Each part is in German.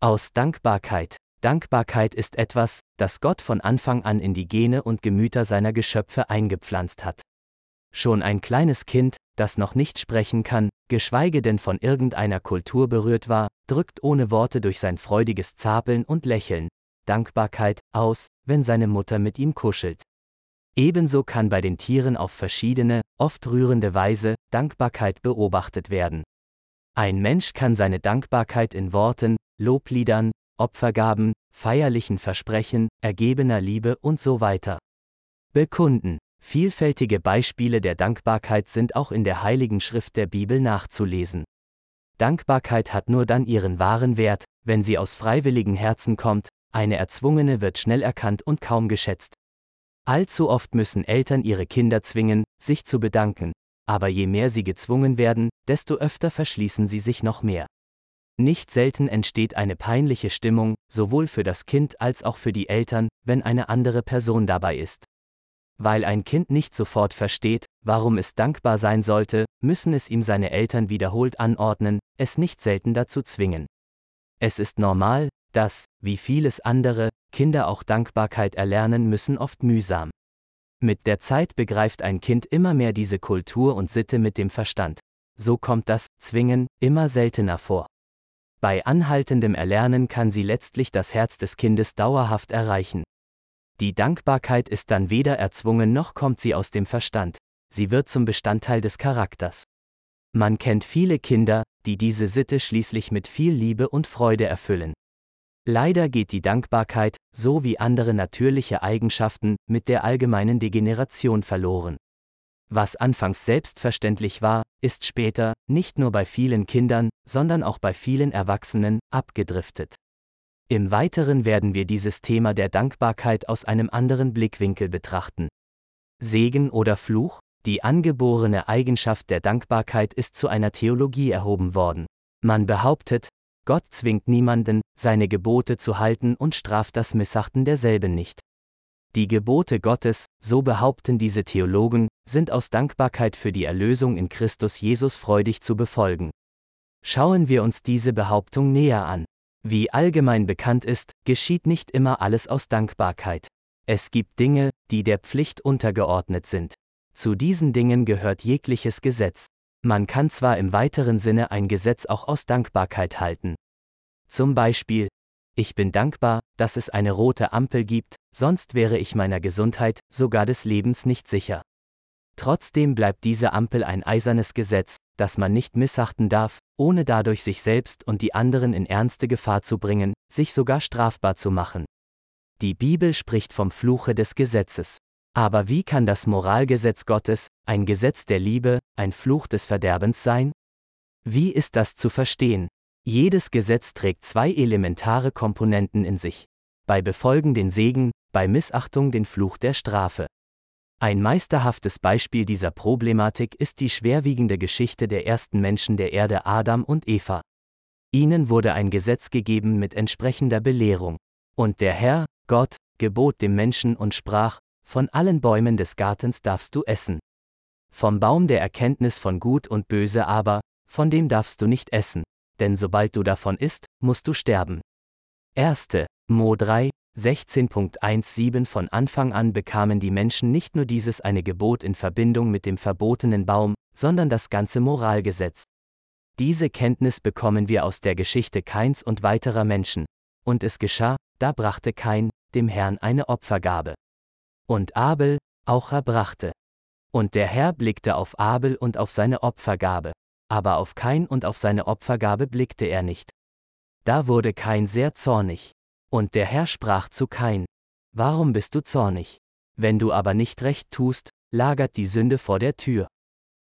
Aus Dankbarkeit. Dankbarkeit ist etwas, das Gott von Anfang an in die Gene und Gemüter seiner Geschöpfe eingepflanzt hat. Schon ein kleines Kind, das noch nicht sprechen kann, geschweige denn von irgendeiner Kultur berührt war, drückt ohne Worte durch sein freudiges Zapeln und Lächeln Dankbarkeit aus, wenn seine Mutter mit ihm kuschelt. Ebenso kann bei den Tieren auf verschiedene, oft rührende Weise Dankbarkeit beobachtet werden. Ein Mensch kann seine Dankbarkeit in Worten, Lobliedern, Opfergaben, feierlichen Versprechen, ergebener Liebe und so weiter bekunden. Vielfältige Beispiele der Dankbarkeit sind auch in der Heiligen Schrift der Bibel nachzulesen. Dankbarkeit hat nur dann ihren wahren Wert, wenn sie aus freiwilligen Herzen kommt, eine erzwungene wird schnell erkannt und kaum geschätzt. Allzu oft müssen Eltern ihre Kinder zwingen, sich zu bedanken, aber je mehr sie gezwungen werden, desto öfter verschließen sie sich noch mehr. Nicht selten entsteht eine peinliche Stimmung, sowohl für das Kind als auch für die Eltern, wenn eine andere Person dabei ist. Weil ein Kind nicht sofort versteht, warum es dankbar sein sollte, müssen es ihm seine Eltern wiederholt anordnen, es nicht selten dazu zwingen. Es ist normal, dass, wie vieles andere, Kinder auch Dankbarkeit erlernen müssen oft mühsam. Mit der Zeit begreift ein Kind immer mehr diese Kultur und Sitte mit dem Verstand. So kommt das Zwingen immer seltener vor. Bei anhaltendem Erlernen kann sie letztlich das Herz des Kindes dauerhaft erreichen. Die Dankbarkeit ist dann weder erzwungen noch kommt sie aus dem Verstand, sie wird zum Bestandteil des Charakters. Man kennt viele Kinder, die diese Sitte schließlich mit viel Liebe und Freude erfüllen. Leider geht die Dankbarkeit, so wie andere natürliche Eigenschaften, mit der allgemeinen Degeneration verloren. Was anfangs selbstverständlich war, ist später, nicht nur bei vielen Kindern, sondern auch bei vielen Erwachsenen, abgedriftet. Im Weiteren werden wir dieses Thema der Dankbarkeit aus einem anderen Blickwinkel betrachten. Segen oder Fluch? Die angeborene Eigenschaft der Dankbarkeit ist zu einer Theologie erhoben worden. Man behauptet, Gott zwingt niemanden, seine Gebote zu halten und straft das Missachten derselben nicht. Die Gebote Gottes, so behaupten diese Theologen, sind aus Dankbarkeit für die Erlösung in Christus Jesus freudig zu befolgen. Schauen wir uns diese Behauptung näher an. Wie allgemein bekannt ist, geschieht nicht immer alles aus Dankbarkeit. Es gibt Dinge, die der Pflicht untergeordnet sind. Zu diesen Dingen gehört jegliches Gesetz. Man kann zwar im weiteren Sinne ein Gesetz auch aus Dankbarkeit halten. Zum Beispiel, ich bin dankbar, dass es eine rote Ampel gibt, sonst wäre ich meiner Gesundheit, sogar des Lebens nicht sicher. Trotzdem bleibt diese Ampel ein eisernes Gesetz, das man nicht missachten darf, ohne dadurch sich selbst und die anderen in ernste Gefahr zu bringen, sich sogar strafbar zu machen. Die Bibel spricht vom Fluche des Gesetzes. Aber wie kann das Moralgesetz Gottes, ein Gesetz der Liebe, ein Fluch des Verderbens sein? Wie ist das zu verstehen? Jedes Gesetz trägt zwei elementare Komponenten in sich. Bei Befolgen den Segen, bei Missachtung den Fluch der Strafe. Ein meisterhaftes Beispiel dieser Problematik ist die schwerwiegende Geschichte der ersten Menschen der Erde Adam und Eva. Ihnen wurde ein Gesetz gegeben mit entsprechender Belehrung. Und der Herr, Gott, gebot dem Menschen und sprach, von allen Bäumen des Gartens darfst du essen. Vom Baum der Erkenntnis von Gut und Böse aber, von dem darfst du nicht essen, denn sobald du davon isst, musst du sterben. 1. Mo 3, 16.17 Von Anfang an bekamen die Menschen nicht nur dieses eine Gebot in Verbindung mit dem verbotenen Baum, sondern das ganze Moralgesetz. Diese Kenntnis bekommen wir aus der Geschichte Kains und weiterer Menschen. Und es geschah, da brachte Kain, dem Herrn eine Opfergabe. Und Abel, auch er brachte. Und der Herr blickte auf Abel und auf seine Opfergabe. Aber auf Kain und auf seine Opfergabe blickte er nicht. Da wurde Kain sehr zornig. Und der Herr sprach zu Kain, Warum bist du zornig? Wenn du aber nicht recht tust, lagert die Sünde vor der Tür.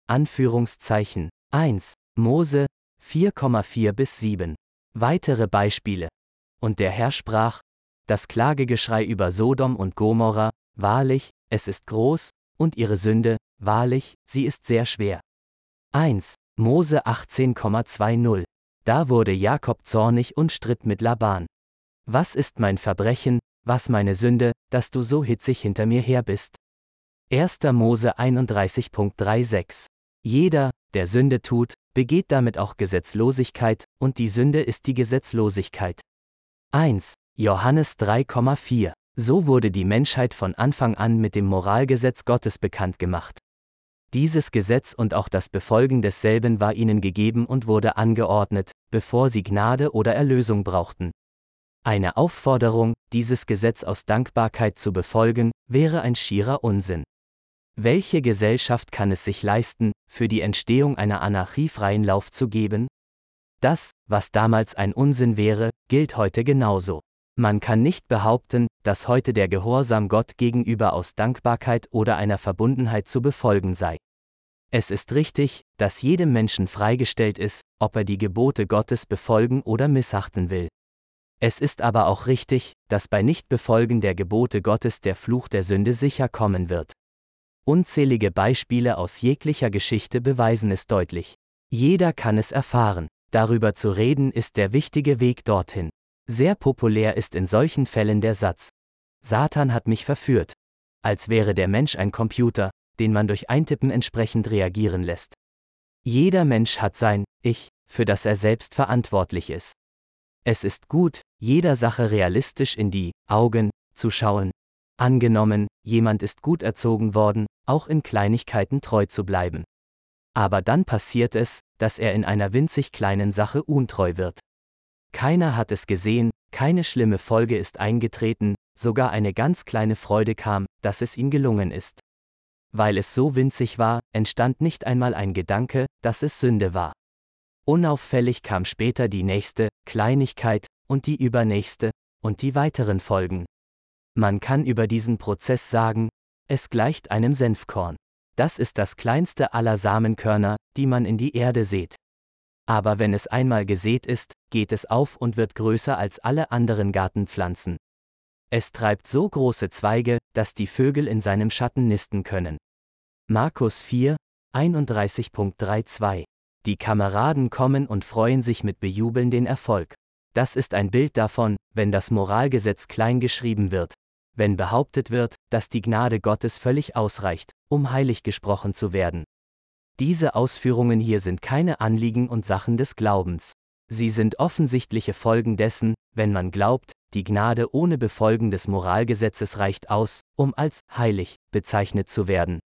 Anführungszeichen 1. Mose 4,4 bis 7. Weitere Beispiele. Und der Herr sprach, das Klagegeschrei über Sodom und Gomorra, wahrlich, es ist groß, und ihre Sünde, wahrlich, sie ist sehr schwer. 1. Mose 18,20. Da wurde Jakob zornig und stritt mit Laban. Was ist mein Verbrechen, was meine Sünde, dass du so hitzig hinter mir her bist? 1. Mose 31.36 Jeder, der Sünde tut, begeht damit auch Gesetzlosigkeit, und die Sünde ist die Gesetzlosigkeit. 1. Johannes 3,4 So wurde die Menschheit von Anfang an mit dem Moralgesetz Gottes bekannt gemacht. Dieses Gesetz und auch das Befolgen desselben war ihnen gegeben und wurde angeordnet, bevor sie Gnade oder Erlösung brauchten. Eine Aufforderung, dieses Gesetz aus Dankbarkeit zu befolgen, wäre ein schierer Unsinn. Welche Gesellschaft kann es sich leisten, für die Entstehung einer Anarchie freien Lauf zu geben? Das, was damals ein Unsinn wäre, gilt heute genauso. Man kann nicht behaupten, dass heute der Gehorsam Gott gegenüber aus Dankbarkeit oder einer Verbundenheit zu befolgen sei. Es ist richtig, dass jedem Menschen freigestellt ist, ob er die Gebote Gottes befolgen oder missachten will. Es ist aber auch richtig, dass bei Nichtbefolgen der Gebote Gottes der Fluch der Sünde sicher kommen wird. Unzählige Beispiele aus jeglicher Geschichte beweisen es deutlich. Jeder kann es erfahren. Darüber zu reden ist der wichtige Weg dorthin. Sehr populär ist in solchen Fällen der Satz. Satan hat mich verführt. Als wäre der Mensch ein Computer, den man durch Eintippen entsprechend reagieren lässt. Jeder Mensch hat sein Ich, für das er selbst verantwortlich ist. Es ist gut, jeder Sache realistisch in die Augen zu schauen. Angenommen, jemand ist gut erzogen worden, auch in Kleinigkeiten treu zu bleiben. Aber dann passiert es, dass er in einer winzig kleinen Sache untreu wird. Keiner hat es gesehen, keine schlimme Folge ist eingetreten, sogar eine ganz kleine Freude kam, dass es ihm gelungen ist. Weil es so winzig war, entstand nicht einmal ein Gedanke, dass es Sünde war. Unauffällig kam später die nächste, Kleinigkeit, und die übernächste, und die weiteren Folgen. Man kann über diesen Prozess sagen, es gleicht einem Senfkorn. Das ist das kleinste aller Samenkörner, die man in die Erde sät. Aber wenn es einmal gesät ist, geht es auf und wird größer als alle anderen Gartenpflanzen. Es treibt so große Zweige, dass die Vögel in seinem Schatten nisten können. Markus 4, 31.32 Die Kameraden kommen und freuen sich mit Bejubeln den Erfolg. Das ist ein Bild davon, wenn das Moralgesetz klein geschrieben wird, wenn behauptet wird, dass die Gnade Gottes völlig ausreicht, um heilig gesprochen zu werden. Diese Ausführungen hier sind keine Anliegen und Sachen des Glaubens. Sie sind offensichtliche Folgen dessen, wenn man glaubt, die Gnade ohne Befolgen des Moralgesetzes reicht aus, um als heilig bezeichnet zu werden.